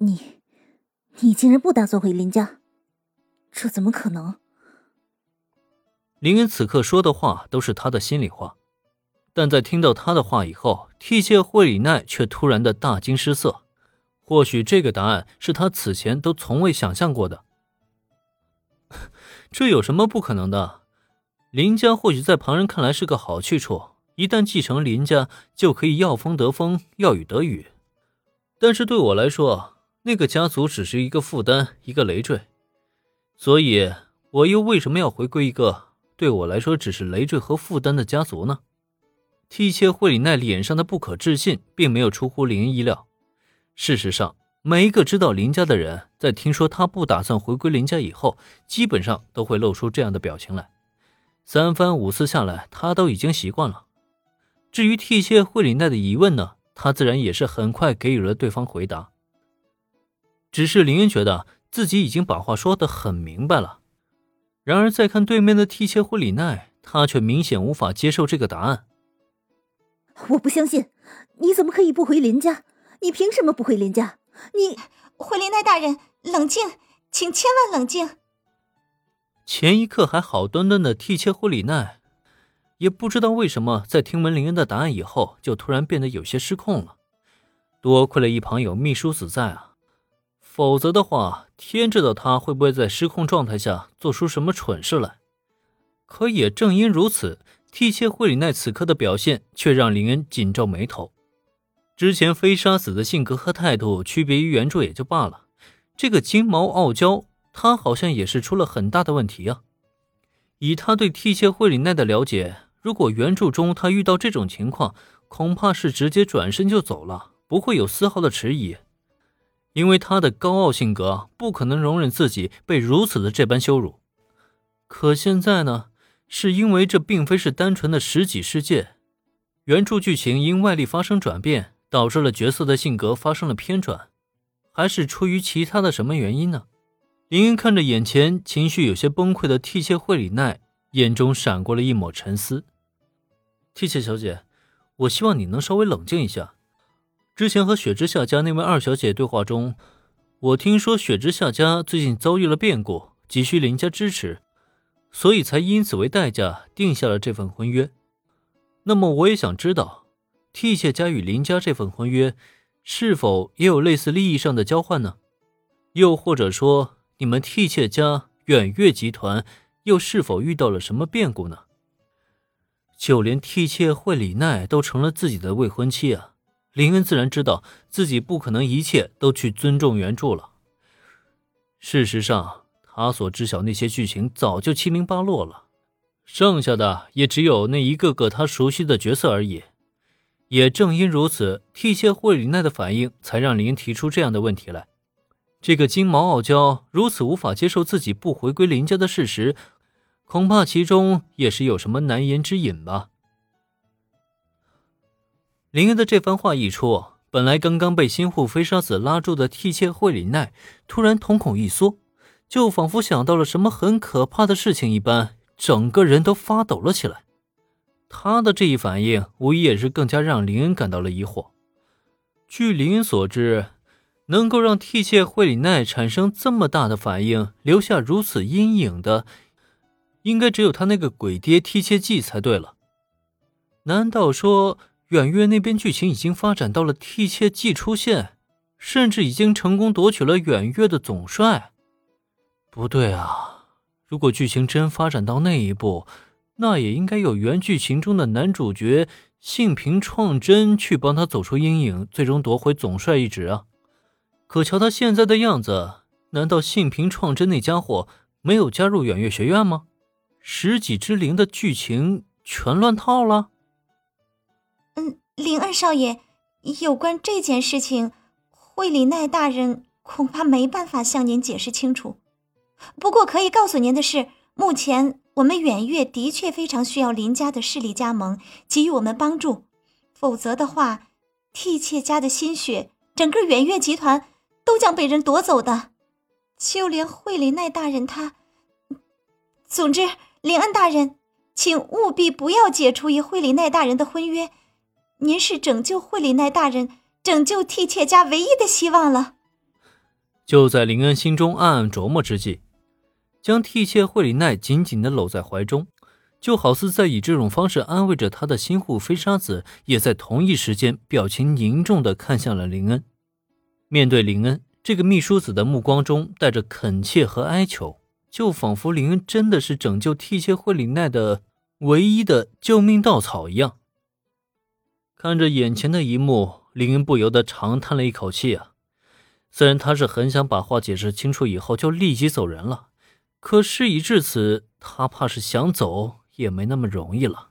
你，你竟然不打算回林家？这怎么可能？林恩此刻说的话都是他的心里话，但在听到他的话以后，替切惠里奈却突然的大惊失色。或许这个答案是他此前都从未想象过的。这有什么不可能的？林家或许在旁人看来是个好去处，一旦继承林家，就可以要风得风，要雨得雨。但是对我来说，那个家族只是一个负担，一个累赘。所以，我又为什么要回归一个对我来说只是累赘和负担的家族呢？替切惠里奈脸上的不可置信，并没有出乎林意料。事实上，每一个知道林家的人，在听说他不打算回归林家以后，基本上都会露出这样的表情来。三番五次下来，他都已经习惯了。至于替切惠里奈的疑问呢，他自然也是很快给予了对方回答。只是林恩觉得自己已经把话说得很明白了，然而再看对面的替切惠里奈，他却明显无法接受这个答案。我不相信，你怎么可以不回林家？你凭什么不回林家？你，惠林奈大人，冷静，请千万冷静。前一刻还好端端的替切惠里奈，也不知道为什么，在听闻林恩的答案以后，就突然变得有些失控了。多亏了一旁有秘书子在啊，否则的话，天知道他会不会在失控状态下做出什么蠢事来。可也正因如此，替切惠里奈此刻的表现却让林恩紧皱眉头。之前飞沙子的性格和态度区别于原著也就罢了，这个金毛傲娇。他好像也是出了很大的问题啊！以他对替切惠里奈的了解，如果原著中他遇到这种情况，恐怕是直接转身就走了，不会有丝毫的迟疑。因为他的高傲性格不可能容忍自己被如此的这般羞辱。可现在呢，是因为这并非是单纯的十几世界，原著剧情因外力发生转变，导致了角色的性格发生了偏转，还是出于其他的什么原因呢？林恩看着眼前情绪有些崩溃的替切惠里奈，眼中闪过了一抹沉思。替切小姐，我希望你能稍微冷静一下。之前和雪之下家那位二小姐对话中，我听说雪之下家最近遭遇了变故，急需林家支持，所以才因此为代价定下了这份婚约。那么，我也想知道，替妾家与林家这份婚约，是否也有类似利益上的交换呢？又或者说？你们替妾家远月集团又是否遇到了什么变故呢？就连替妾惠里奈都成了自己的未婚妻啊！林恩自然知道自己不可能一切都去尊重原著了。事实上，他所知晓那些剧情早就七零八落了，剩下的也只有那一个个他熟悉的角色而已。也正因如此，替谢惠里奈的反应才让林提出这样的问题来。这个金毛傲娇如此无法接受自己不回归林家的事实，恐怕其中也是有什么难言之隐吧。林恩的这番话一出，本来刚刚被心腹飞沙子拉住的替妾惠里奈突然瞳孔一缩，就仿佛想到了什么很可怕的事情一般，整个人都发抖了起来。他的这一反应，无疑也是更加让林恩感到了疑惑。据林恩所知。能够让替切惠里奈产生这么大的反应，留下如此阴影的，应该只有他那个鬼爹替切记才对了。难道说远月那边剧情已经发展到了替切记出现，甚至已经成功夺取了远月的总帅？不对啊！如果剧情真发展到那一步，那也应该有原剧情中的男主角幸平创真去帮他走出阴影，最终夺回总帅一职啊！可瞧他现在的样子，难道幸平创真那家伙没有加入远月学院吗？十几之灵的剧情全乱套了。嗯，灵二少爷，有关这件事情，惠里奈大人恐怕没办法向您解释清楚。不过可以告诉您的是，目前我们远月的确非常需要林家的势力加盟，给予我们帮助。否则的话，替妾家的心血，整个远月集团。都将被人夺走的，就连惠里奈大人他。总之，林恩大人，请务必不要解除与惠里奈大人的婚约。您是拯救惠里奈大人、拯救替妾家唯一的希望了。就在林恩心中暗暗琢磨之际，将替妾惠里奈紧紧地搂在怀中，就好似在以这种方式安慰着他的心腹飞沙子，也在同一时间表情凝重地看向了林恩。面对林恩这个秘书子的目光中带着恳切和哀求，就仿佛林恩真的是拯救替妾惠里奈的唯一的救命稻草一样。看着眼前的一幕，林云不由得长叹了一口气啊。虽然他是很想把话解释清楚以后就立即走人了，可事已至此，他怕是想走也没那么容易了。